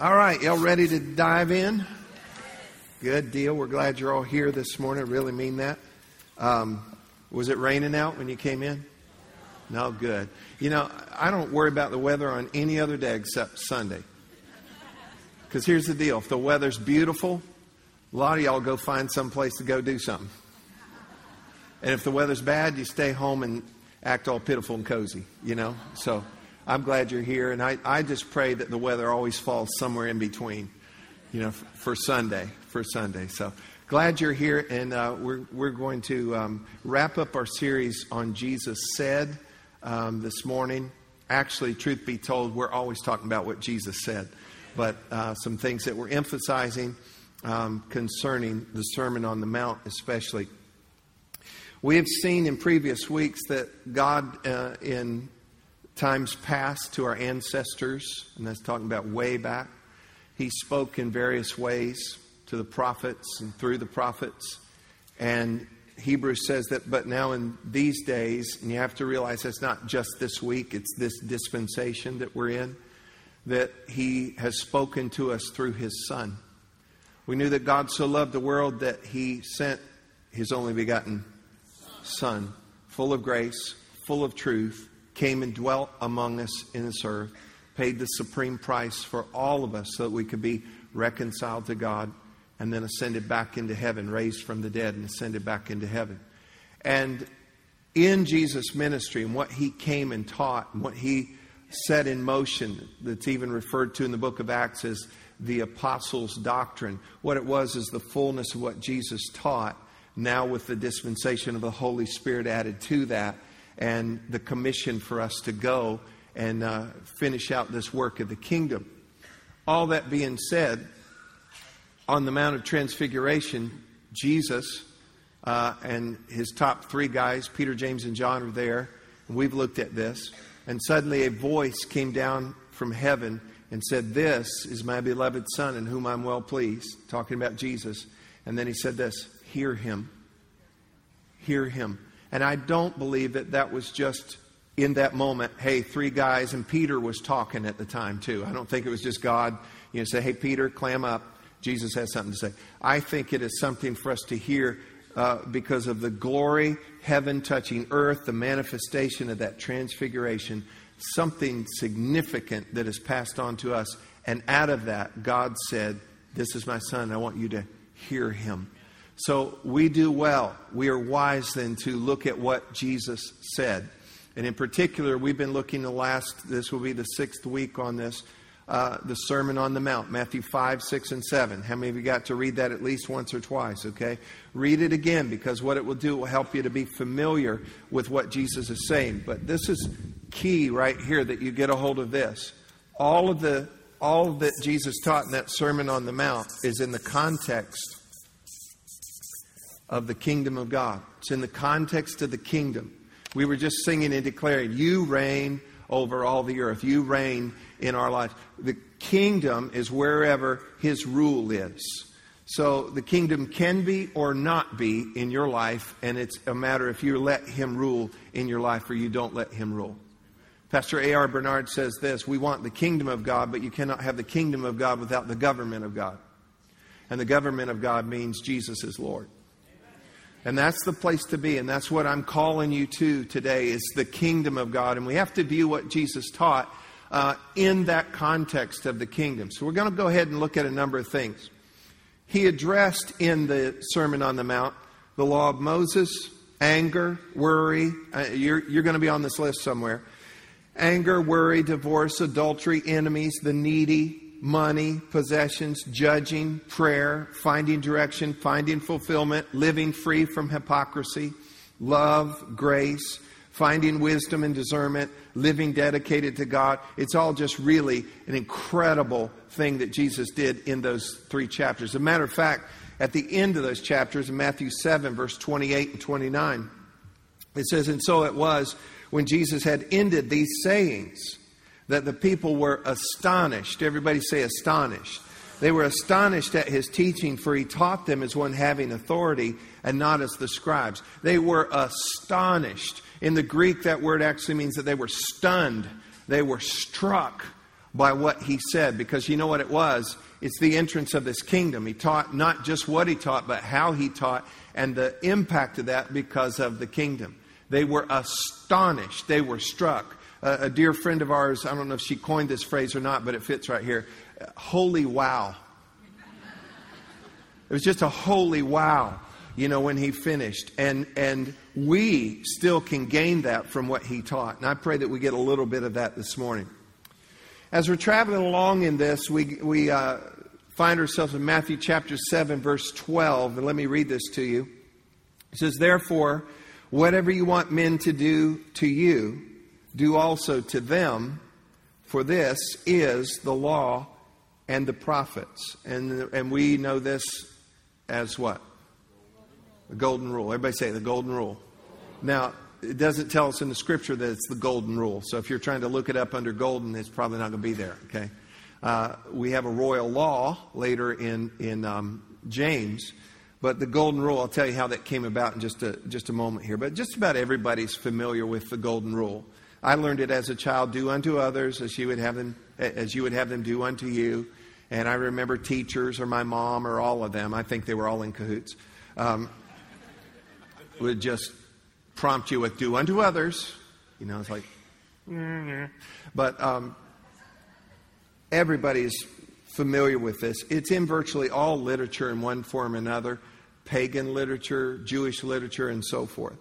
All right, y'all ready to dive in? Good deal. We're glad you're all here this morning. I really mean that. Um, was it raining out when you came in? No, good. You know, I don't worry about the weather on any other day except Sunday. Because here's the deal if the weather's beautiful, a lot of y'all go find some place to go do something. And if the weather's bad, you stay home and act all pitiful and cozy, you know? So I'm glad you're here. And I, I just pray that the weather always falls somewhere in between, you know, for Sunday, for Sunday. So glad you're here. And uh, we're, we're going to um, wrap up our series on Jesus Said um, this morning. Actually, truth be told, we're always talking about what Jesus said, but uh, some things that we're emphasizing um, concerning the Sermon on the Mount, especially. We have seen in previous weeks that God, uh, in times past to our ancestors, and that's talking about way back. He spoke in various ways to the prophets and through the prophets. And Hebrews says that, but now in these days, and you have to realize that's not just this week, it's this dispensation that we're in, that He has spoken to us through His Son. We knew that God so loved the world that He sent His only begotten Son, full of grace, full of truth, came and dwelt among us in this earth, paid the supreme price for all of us so that we could be reconciled to God, and then ascended back into heaven, raised from the dead and ascended back into heaven. And in Jesus' ministry and what he came and taught and what he set in motion, that's even referred to in the book of Acts as the apostles' doctrine. What it was is the fullness of what Jesus taught, now with the dispensation of the Holy Spirit added to that and the commission for us to go and uh, finish out this work of the kingdom. All that being said, on the Mount of Transfiguration, Jesus uh, and his top three guys, Peter, James, and John, are there. And we've looked at this. And suddenly a voice came down from heaven and said, This is my beloved Son in whom I'm well pleased, talking about Jesus. And then he said this Hear him. Hear him. And I don't believe that that was just in that moment, hey, three guys, and Peter was talking at the time too. I don't think it was just God, you know, say, hey, Peter, clam up. Jesus has something to say. I think it is something for us to hear uh, because of the glory, heaven touching earth, the manifestation of that transfiguration, something significant that is passed on to us. And out of that, God said, This is my son. I want you to hear him. So we do well. We are wise then to look at what Jesus said. And in particular, we've been looking the last, this will be the sixth week on this, uh, the Sermon on the Mount, Matthew 5, 6, and 7. How many of you got to read that at least once or twice, okay? Read it again because what it will do will help you to be familiar with what Jesus is saying. But this is key right here that you get a hold of this. All of the all that Jesus taught in that Sermon on the Mount is in the context of the kingdom of God. It's in the context of the kingdom. We were just singing and declaring, You reign over all the earth. You reign in our lives. The kingdom is wherever his rule is. So the kingdom can be or not be in your life, and it's a matter if you let him rule in your life or you don't let him rule. Pastor A.R. Bernard says this We want the kingdom of God, but you cannot have the kingdom of God without the government of God. And the government of God means Jesus is Lord. And that's the place to be. And that's what I'm calling you to today is the kingdom of God. And we have to view what Jesus taught uh, in that context of the kingdom. So we're going to go ahead and look at a number of things. He addressed in the Sermon on the Mount the law of Moses, anger, worry. Uh, you're, you're going to be on this list somewhere. Anger, worry, divorce, adultery, enemies, the needy, money, possessions, judging, prayer, finding direction, finding fulfillment, living free from hypocrisy, love, grace, finding wisdom and discernment, living dedicated to God. It's all just really an incredible thing that Jesus did in those three chapters. As a matter of fact, at the end of those chapters, in Matthew 7, verse 28 and 29, it says, And so it was when Jesus had ended these sayings that the people were astonished. Everybody say astonished. They were astonished at his teaching, for he taught them as one having authority and not as the scribes. They were astonished. In the Greek, that word actually means that they were stunned, they were struck. by what he said because you know what it was? It's the entrance of this kingdom. He taught not just what he taught, but how he taught and the impact of that because of the kingdom. They were astonished. They were struck. A dear friend of ours, I don't know if she coined this phrase or not, but it fits right here. Holy wow. It was just a holy wow, you know, when he finished. And, and we still can gain that from what he taught. And I pray that we get a little bit of that this morning. As we're traveling along in this, we, we uh, find ourselves in Matthew chapter 7, verse 12. And let me read this to you. It says, Therefore, whatever you want men to do to you, do also to them, for this is the law and the prophets. And, and we know this as what? The golden rule. Everybody say the golden rule. Now, it doesn't tell us in the scripture that it's the golden rule. So if you're trying to look it up under golden, it's probably not going to be there. Okay. Uh, we have a royal law later in in um, James, but the golden rule. I'll tell you how that came about in just a just a moment here. But just about everybody's familiar with the golden rule. I learned it as a child: do unto others as you would have them as you would have them do unto you. And I remember teachers or my mom or all of them. I think they were all in cahoots. Um, would just prompt you with do unto others. You know, it's like, but um, everybody's familiar with this. It's in virtually all literature in one form or another pagan literature, Jewish literature, and so forth.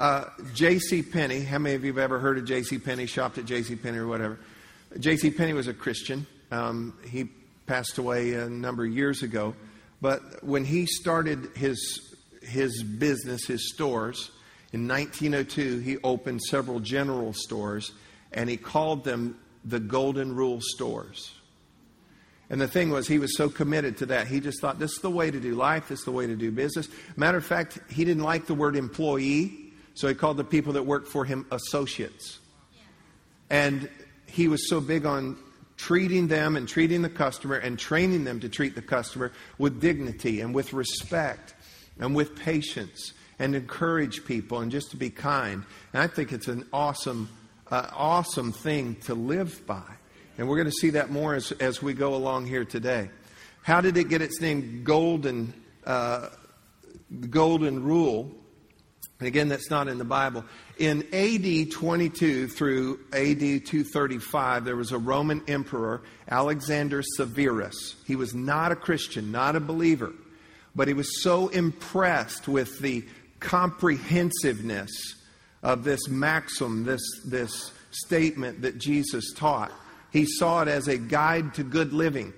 Uh, J.C. Penney, how many of you have ever heard of J.C. Penney, shopped at J.C. Penney or whatever? J.C. Penney was a Christian. Um, he passed away a number of years ago. But when he started his, his business, his stores, in 1902, he opened several general stores and he called them the Golden Rule stores. And the thing was, he was so committed to that. He just thought this is the way to do life, this is the way to do business. Matter of fact, he didn't like the word employee, so he called the people that worked for him associates. And he was so big on treating them and treating the customer and training them to treat the customer with dignity and with respect and with patience and encourage people and just to be kind. And I think it's an awesome, uh, awesome thing to live by. And we're going to see that more as, as we go along here today. How did it get its name Golden, uh, Golden Rule? Again, that's not in the Bible. In AD 22 through AD 235, there was a Roman emperor, Alexander Severus. He was not a Christian, not a believer, but he was so impressed with the comprehensiveness of this maxim, this, this statement that Jesus taught. He saw it as a guide to good living.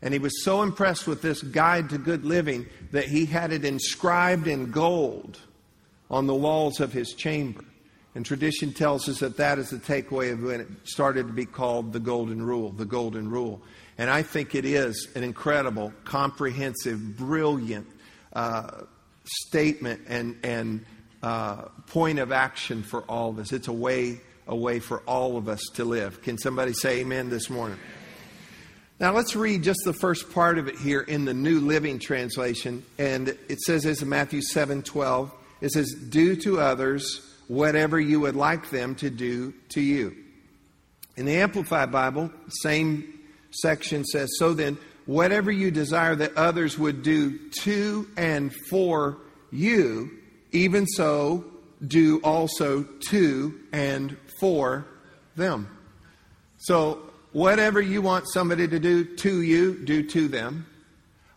And he was so impressed with this guide to good living that he had it inscribed in gold on the walls of his chamber. And tradition tells us that that is the takeaway of when it started to be called the Golden Rule, the Golden Rule. And I think it is an incredible, comprehensive, brilliant uh, statement and, and uh, point of action for all of us. It's a way, a way for all of us to live. Can somebody say amen this morning? Now let's read just the first part of it here in the New Living Translation. And it says this in Matthew 7 12. It says, Do to others whatever you would like them to do to you. In the Amplified Bible, same section says, So then, whatever you desire that others would do to and for you, even so do also to and for them. So, whatever you want somebody to do to you, do to them.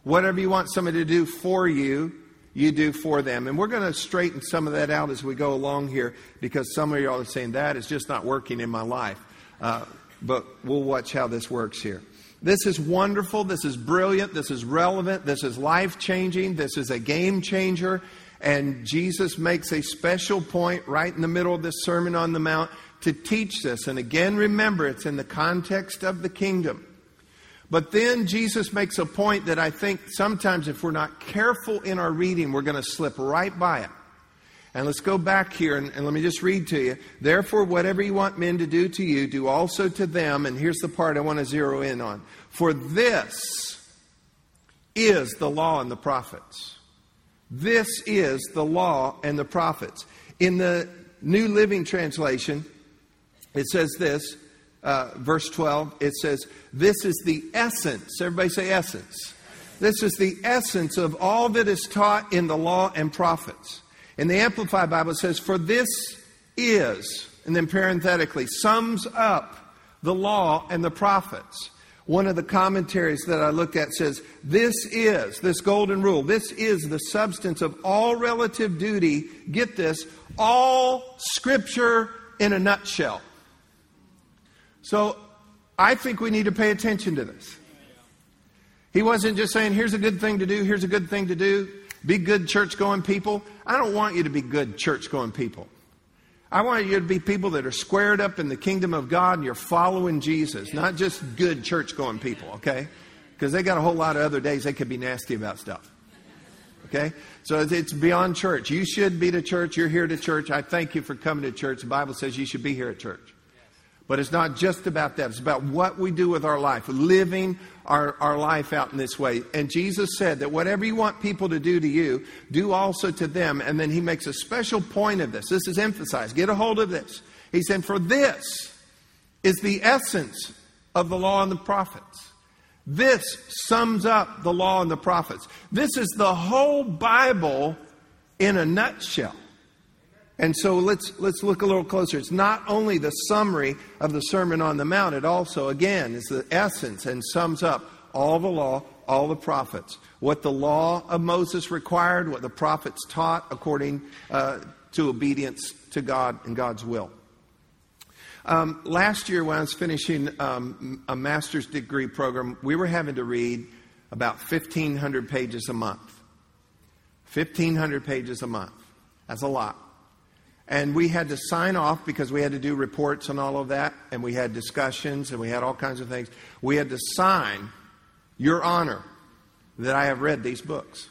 Whatever you want somebody to do for you, you do for them. And we're going to straighten some of that out as we go along here because some of y'all are saying that is just not working in my life. Uh, but we'll watch how this works here. This is wonderful. This is brilliant. This is relevant. This is life changing. This is a game changer. And Jesus makes a special point right in the middle of this Sermon on the Mount to teach this. And again, remember, it's in the context of the kingdom. But then Jesus makes a point that I think sometimes if we're not careful in our reading, we're going to slip right by it. And let's go back here and, and, let me just read to you. Therefore, whatever you want men to do to you, do also to them. And here's the part I want to zero in on. For this is the law and the prophets. This is the law and the prophets. In the New Living Translation, it says this uh, verse 12, it says, This is the essence. Everybody say essence. This is the essence of all that is taught in the law and prophets. And the Amplified Bible, says, For this is, and then parenthetically, sums up the law and the prophets. One of the commentaries that I looked at says, This is, this golden rule, this is the substance of all relative duty. Get this, all scripture in a nutshell. So I think we need to pay attention to this. He wasn't just saying, here's a good thing to do, here's a good thing to do. Be good church going people. I don't want you to be good church going people. I want you to be people that are squared up in the kingdom of God and you're following Jesus, not just good church going people, okay? Because they got a whole lot of other days they could be nasty about stuff. Okay? So it's beyond church. You should be to church. You're here to church. I thank you for coming to church. The Bible says you should be here at church. But it's not just about that. It's about what we do with our life, living our, our life out in this way. And Jesus said that whatever you want people to do to you, do also to them. And then he makes a special point of this. This is emphasized. Get a hold of this. He said, For this is the essence of the law and the prophets. This sums up the law and the prophets. This is the whole Bible in a nutshell. And so let's, let's look a little closer. It's not only the summary of the Sermon on the Mount, it also, again, is the essence and sums up all the law, all the prophets. What the law of Moses required, what the prophets taught according uh, to obedience to God and God's will. Um, last year, when I was finishing um, a master's degree program, we were having to read about 1,500 pages a month. 1,500 pages a month. That's a lot. And we had to sign off because we had to do reports and all of that, and we had discussions, and we had all kinds of things. We had to sign your honor that I have read these books.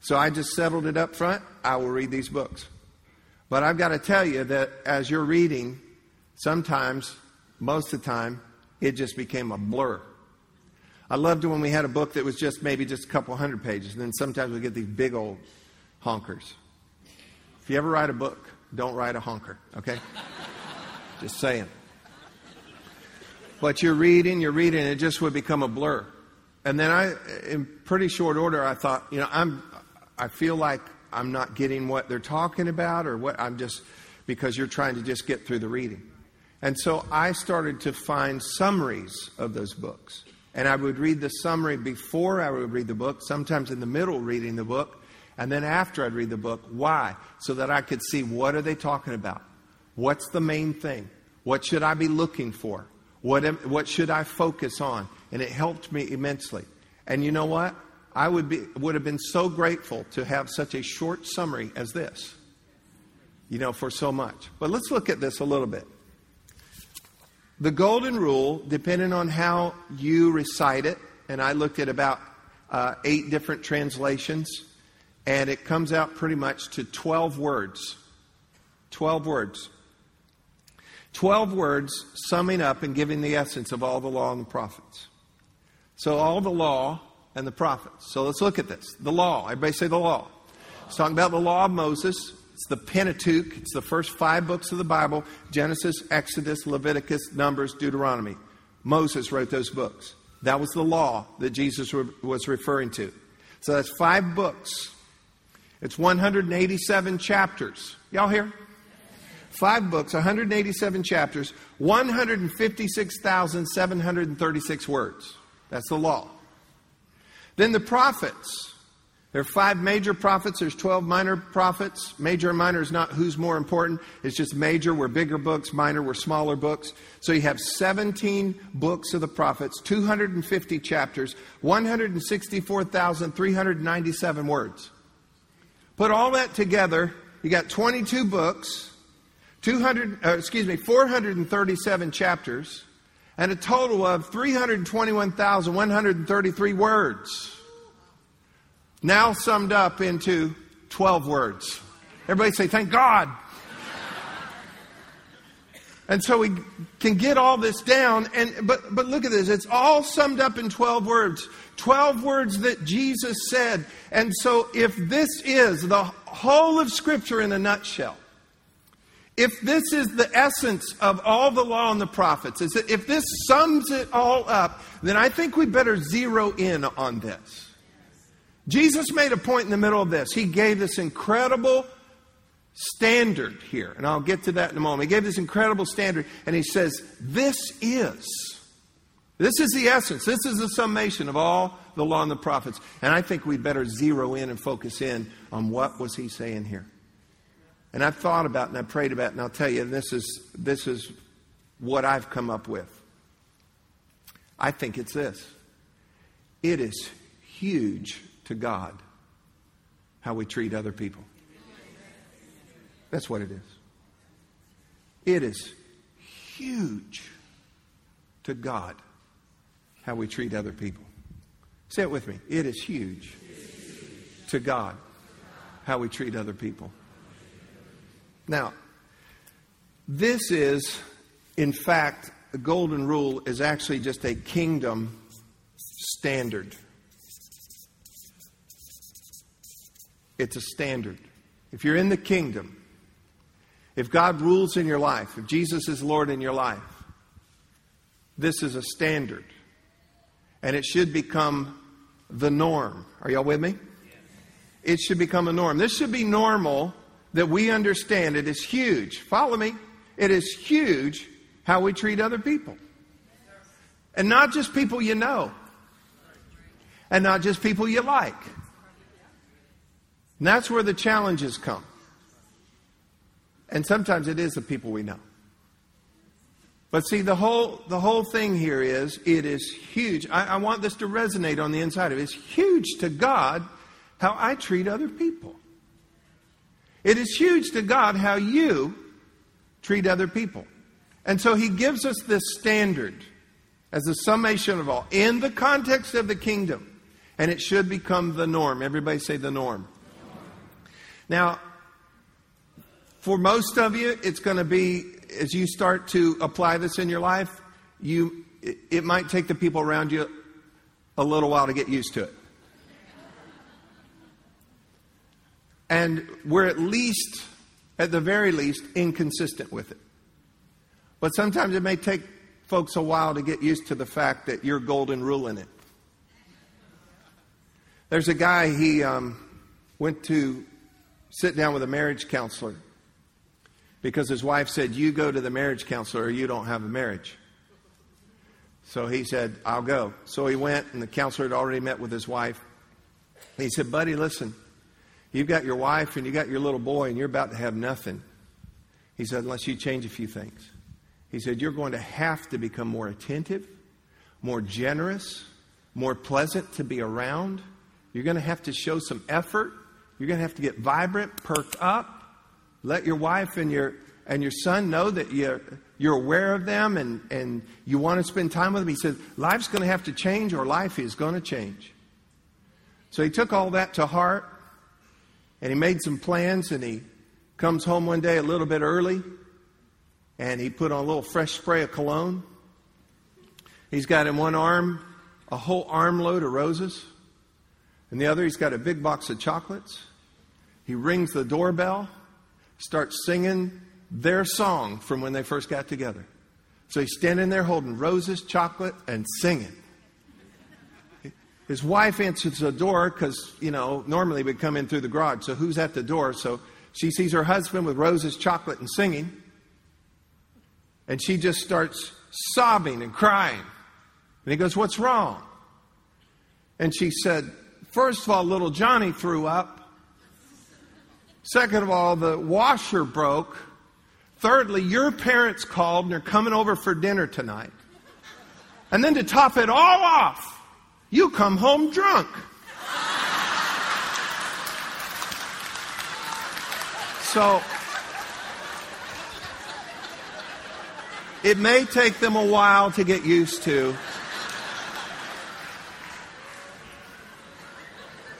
So I just settled it up front. I will read these books. But I've got to tell you that as you're reading, sometimes, most of the time, it just became a blur. I loved when we had a book that was just maybe just a couple hundred pages, and then sometimes we get these big old honkers. If you ever write a book, don't write a honker, okay? just saying. But you're reading, you're reading, it just would become a blur. And then I, in pretty short order, I thought, you know, I'm, I feel like I'm not getting what they're talking about or what I'm just, because you're trying to just get through the reading. And so I started to find summaries of those books. And I would read the summary before I would read the book, sometimes in the middle reading the book, and then after I'd read the book. Why? So that I could see what are they talking about? What's the main thing? What should I be looking for? What, am, what should I focus on? And it helped me immensely. And you know what? I would, be, would have been so grateful to have such a short summary as this, you know, for so much. But let's look at this a little bit. The golden rule, depending on how you recite it, and I looked at about uh, eight different translations, and it comes out pretty much to 12 words. 12 words. 12 words summing up and giving the essence of all the law and the prophets. So, all the law and the prophets. So, let's look at this. The law. Everybody say the law. It's talking about the law of Moses. It's the Pentateuch. It's the first five books of the Bible Genesis, Exodus, Leviticus, Numbers, Deuteronomy. Moses wrote those books. That was the law that Jesus was referring to. So, that's five books it's 187 chapters. Y'all here? Five books, 187 chapters, 156,736 words. That's the law. Then the prophets. There are five major prophets, there's 12 minor prophets. Major and minor is not who's more important, it's just major were bigger books, minor were smaller books. So you have 17 books of the prophets, 250 chapters, 164,397 words. Put all that together, you got 22 books, 200, uh, excuse me, 437 chapters, and a total of 321,133 words. Now summed up into 12 words. Everybody say, thank God. And so we can get all this down, and but but look at this. It's all summed up in 12 words. 12 words that Jesus said. And so if this is the whole of Scripture in a nutshell, if this is the essence of all the law and the prophets, if this sums it all up, then I think we better zero in on this. Jesus made a point in the middle of this. He gave this incredible standard here, and I'll get to that in a moment. He gave this incredible standard, and he says, This is. This is the essence. This is the summation of all the law and the prophets. And I think we'd better zero in and focus in on what was he saying here. And I've thought about and I've prayed about, it, and I'll tell you, this is, this is what I've come up with. I think it's this it is huge to God how we treat other people. That's what it is. It is huge to God how we treat other people. Say it with me. It is huge to God how we treat other people. Now, this is, in fact, the golden rule is actually just a kingdom standard. It's a standard. If you're in the kingdom, if God rules in your life, if Jesus is Lord in your life, this is a standard. And it should become the norm. Are y'all with me? It should become a norm. This should be normal that we understand it is huge. Follow me. It is huge how we treat other people. And not just people you know. And not just people you like. And that's where the challenges come. And sometimes it is the people we know. But see, the whole, the whole thing here is it is huge. I, I want this to resonate on the inside of it. It's huge to God how I treat other people. It is huge to God how you treat other people. And so he gives us this standard as a summation of all in the context of the kingdom. And it should become the norm. Everybody say the norm. Now, for most of you, it's going to be as you start to apply this in your life, you it, it might take the people around you a little while to get used to it. And we're at least, at the very least, inconsistent with it. But sometimes it may take folks a while to get used to the fact that you're golden rule in it. There's a guy, he um, went to sit down with a marriage counselor because his wife said, You go to the marriage counselor or you don't have a marriage. So he said, I'll go. So he went, and the counselor had already met with his wife. He said, Buddy, listen, You've got your wife and you got your little boy, and you're about to have nothing. He said, unless you change a few things. He said, you're going to have to become more attentive, more generous, more pleasant to be around. You're going to have to show some effort. You're going to have to get vibrant, perked up. Let your wife and your and your son know that you're, you're aware of them and, and you want to spend time with them. He said, Life's going to have to change, or life is going to change. So he took all that to heart and he made some plans and he comes home one day a little bit early and he put on a little fresh spray of cologne. He's got in one arm a whole armload of roses. In the other, he's got a big box of chocolates. He rings the doorbell, starts singing their song from when they first got together. So he's standing there holding roses, chocolate, and singing. His wife answers the door because, you know, normally we'd come in through the garage. So who's at the door? So she sees her husband with roses, chocolate, and singing. And she just starts sobbing and crying. And he goes, What's wrong? And she said, First of all, little Johnny threw up. Second of all, the washer broke. Thirdly, your parents called and they're coming over for dinner tonight. And then to top it all off, you come home drunk. So, it may take them a while to get used to.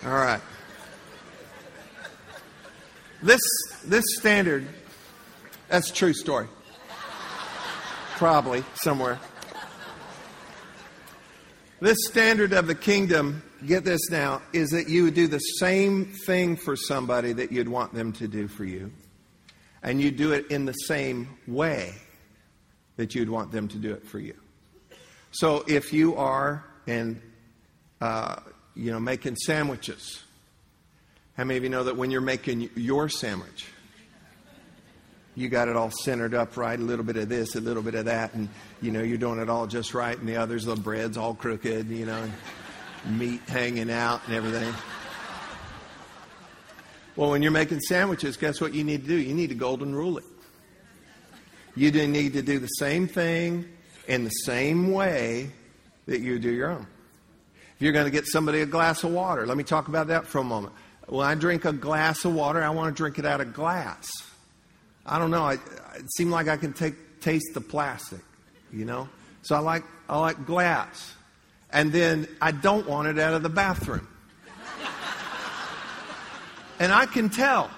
All right. This, this standard, that's true story. Probably somewhere. This standard of the kingdom, get this now, is that you would do the same thing for somebody that you'd want them to do for you. and you do it in the same way that you'd want them to do it for you. So if you are and uh, you know making sandwiches, how many of you know that when you're making your sandwich, you got it all centered up right, a little bit of this, a little bit of that, and you know you're doing it all just right, and the others, the bread's all crooked, you know, meat hanging out and everything. Well, when you're making sandwiches, guess what you need to do? You need to golden rule it. You need to do the same thing in the same way that you do your own. If you're going to get somebody a glass of water, let me talk about that for a moment. When I drink a glass of water, I want to drink it out of glass. I don't know. I, it seems like I can take, taste the plastic, you know? So I like, I like glass. And then I don't want it out of the bathroom. and I can tell.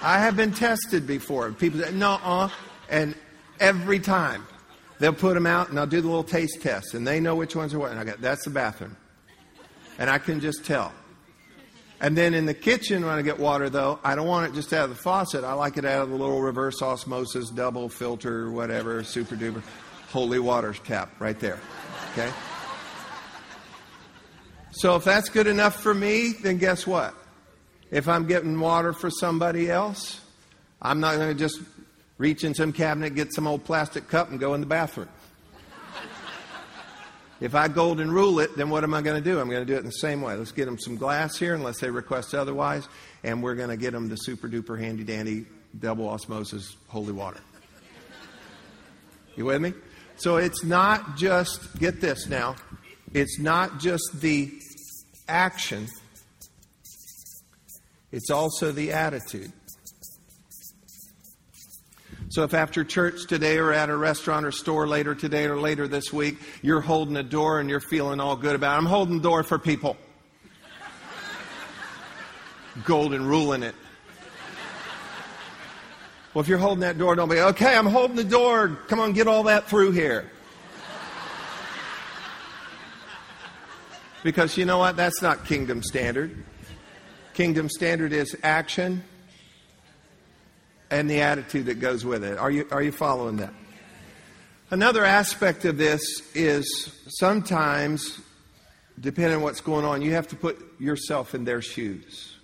I have been tested before. People say, no, uh, and every time they'll put them out and I'll do the little taste test and they know which ones are what. And I go, that's the bathroom. And I can just tell. And then in the kitchen, when I get water, though, I don't want it just out of the faucet. I like it out of the little reverse osmosis, double filter, whatever, super duper, holy water tap right there. Okay? So if that's good enough for me, then guess what? If I'm getting water for somebody else, I'm not going to just reach in some cabinet, get some old plastic cup, and go in the bathroom. If I golden rule it, then what am I going to do? I'm going to do it in the same way. Let's get them some glass here, unless they request otherwise, and we're going to get them the super duper handy dandy double osmosis holy water. You with me? So it's not just, get this now, it's not just the action it's also the attitude. So if after church today or at a restaurant or store later today or later this week, you're holding a door and you're feeling all good about it, I'm holding the door for people. Golden rule in it. Well, if you're holding that door, don't be, okay, I'm holding the door. Come on, get all that through here. Because you know what? That's not kingdom standard. Kingdom standard is action and the attitude that goes with it. Are you, are you following that? Another aspect of this is sometimes, depending on what's going on, you have to put yourself in their shoes.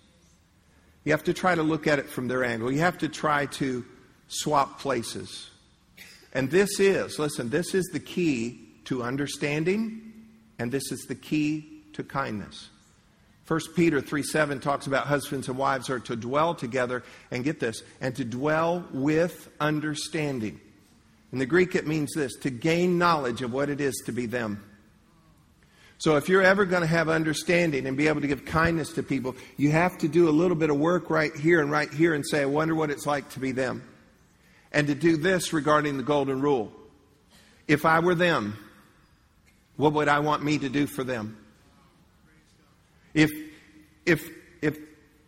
You have to try to look at it from their angle. You have to try to swap places. And this is, listen, this is the key to understanding, and this is the key to kindness. 1 Peter 3 7 talks about husbands and wives are to dwell together, and get this, and to dwell with understanding. In the Greek, it means this to gain knowledge of what it is to be them. So, if you're ever going to have understanding and be able to give kindness to people, you have to do a little bit of work right here and right here and say, I wonder what it's like to be them. And to do this regarding the golden rule. If I were them, what would I want me to do for them? If, if, if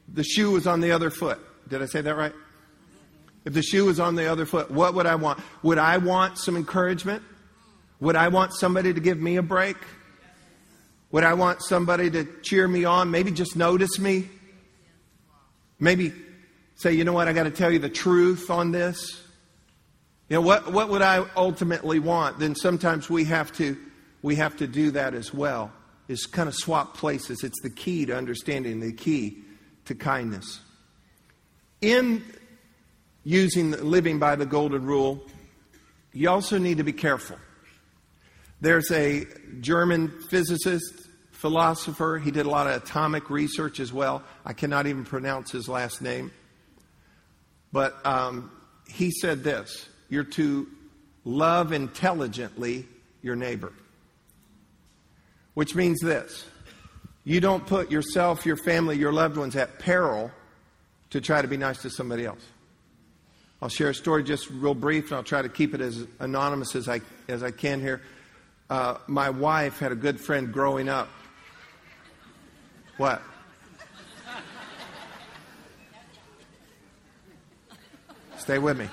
the shoe was on the other foot, did I say that right? If the shoe was on the other foot, what would I want? Would I want some encouragement? Would I want somebody to give me a break? Would I want somebody to cheer me on? Maybe just notice me? Maybe say, you know what, I got to tell you the truth on this? You know, what, what would I ultimately want? Then sometimes we have to, we have to do that as well is kind of swap places. It's the key to understanding, the key to kindness. In using living by the golden rule, you also need to be careful. There's a German physicist, philosopher. He did a lot of atomic research as well. I cannot even pronounce his last name. But um, he said this You're to love intelligently your neighbor. Which means this you don't put yourself, your family, your loved ones at peril to try to be nice to somebody else. I'll share a story just real brief, and I'll try to keep it as anonymous as I, as I can here. Uh, my wife had a good friend growing up. What? Stay with me.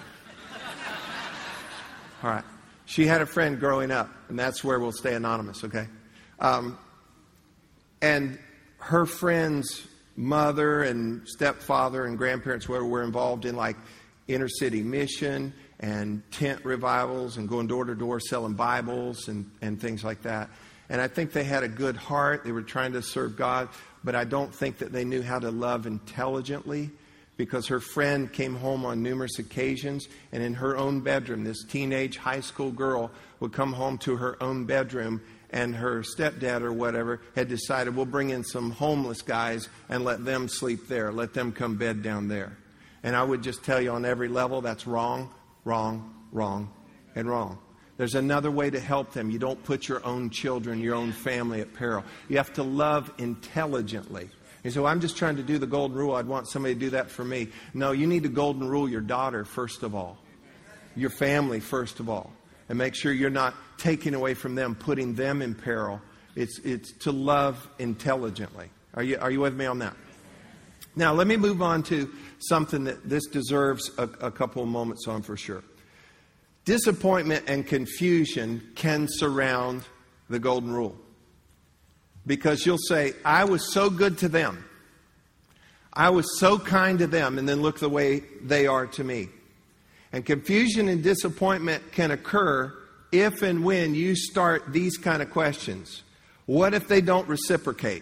All right. She had a friend growing up, and that's where we'll stay anonymous, okay? Um, and her friend's mother and stepfather and grandparents were, were involved in like inner city mission and tent revivals and going door to door selling Bibles and, and things like that. And I think they had a good heart. They were trying to serve God, but I don't think that they knew how to love intelligently because her friend came home on numerous occasions and in her own bedroom, this teenage high school girl would come home to her own bedroom and her stepdad or whatever had decided we'll bring in some homeless guys and let them sleep there, let them come bed down there. And I would just tell you on every level that's wrong, wrong, wrong, and wrong. There's another way to help them. You don't put your own children, your own family at peril. You have to love intelligently. Say, well, I'm just trying to do the golden rule. I'd want somebody to do that for me. No, you need to golden rule your daughter, first of all, your family, first of all, and make sure you're not taking away from them, putting them in peril. It's, it's to love intelligently. Are you, are you with me on that? Now, let me move on to something that this deserves a, a couple of moments on for sure. Disappointment and confusion can surround the golden rule. Because you'll say, I was so good to them. I was so kind to them, and then look the way they are to me. And confusion and disappointment can occur if and when you start these kind of questions. What if they don't reciprocate?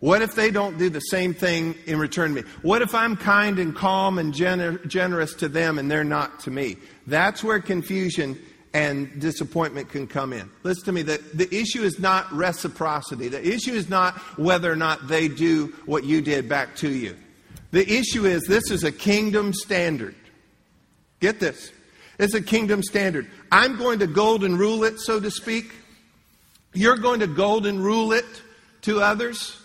What if they don't do the same thing in return to me? What if I'm kind and calm and gener- generous to them and they're not to me? That's where confusion and disappointment can come in. Listen to me, the, the issue is not reciprocity. The issue is not whether or not they do what you did back to you. The issue is this is a kingdom standard. Get this. It's a kingdom standard. I'm going to golden rule it, so to speak. You're going to golden rule it to others.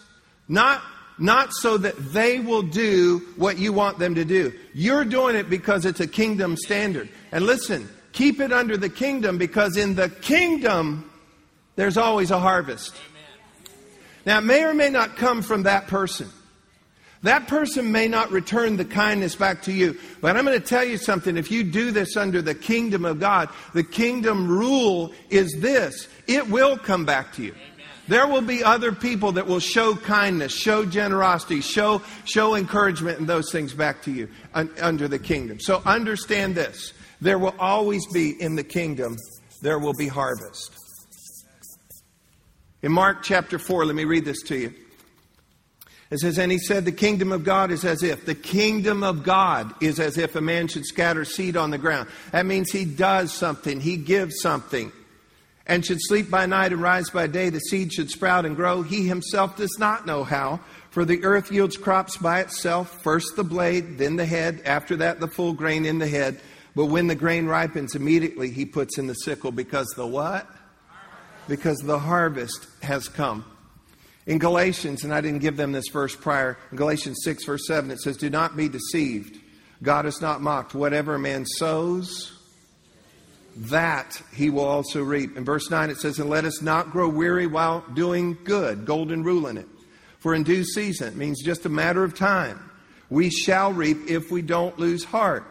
Not, not so that they will do what you want them to do. You're doing it because it's a kingdom standard. And listen, keep it under the kingdom because in the kingdom, there's always a harvest. Now, it may or may not come from that person. That person may not return the kindness back to you. But I'm going to tell you something. If you do this under the kingdom of God, the kingdom rule is this it will come back to you. There will be other people that will show kindness, show generosity, show, show encouragement, and those things back to you under the kingdom. So understand this. There will always be in the kingdom, there will be harvest. In Mark chapter 4, let me read this to you. It says, And he said, The kingdom of God is as if, the kingdom of God is as if a man should scatter seed on the ground. That means he does something, he gives something and should sleep by night and rise by day, the seed should sprout and grow. He himself does not know how. For the earth yields crops by itself, first the blade, then the head, after that the full grain in the head. But when the grain ripens, immediately he puts in the sickle because the what? Because the harvest has come. In Galatians, and I didn't give them this verse prior, in Galatians 6, verse 7, it says, Do not be deceived. God is not mocked. Whatever a man sows, that he will also reap. In verse 9 it says, And let us not grow weary while doing good, golden rule in it. For in due season, it means just a matter of time, we shall reap if we don't lose heart.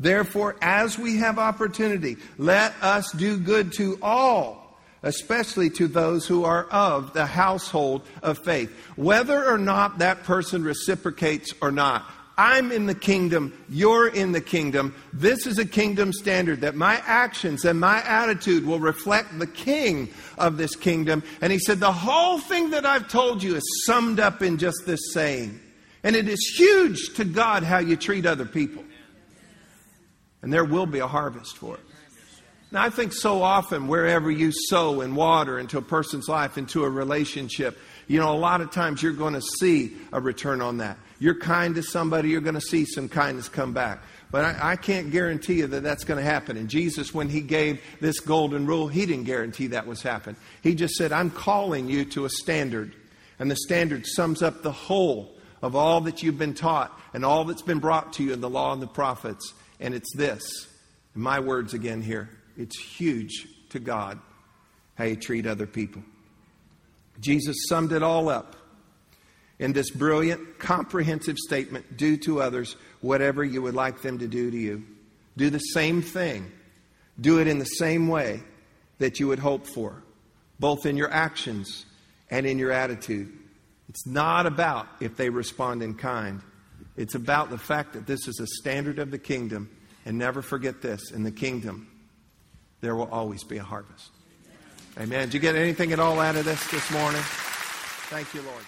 Therefore, as we have opportunity, let us do good to all, especially to those who are of the household of faith. Whether or not that person reciprocates or not, I'm in the kingdom, you're in the kingdom. This is a kingdom standard that my actions and my attitude will reflect the king of this kingdom. And he said, The whole thing that I've told you is summed up in just this saying. And it is huge to God how you treat other people. And there will be a harvest for it. Now, I think so often, wherever you sow and water into a person's life, into a relationship, you know, a lot of times you're going to see a return on that. You're kind to somebody, you're going to see some kindness come back. But I, I can't guarantee you that that's going to happen. And Jesus, when he gave this golden rule, he didn't guarantee that was happen. He just said, I'm calling you to a standard. And the standard sums up the whole of all that you've been taught and all that's been brought to you in the law and the prophets. And it's this. My words again here. It's huge to God how you treat other people. Jesus summed it all up in this brilliant, comprehensive statement do to others whatever you would like them to do to you. Do the same thing. Do it in the same way that you would hope for, both in your actions and in your attitude. It's not about if they respond in kind. It's about the fact that this is a standard of the kingdom. And never forget this in the kingdom, there will always be a harvest. Amen. Did you get anything at all out of this this morning? Thank you, Lord.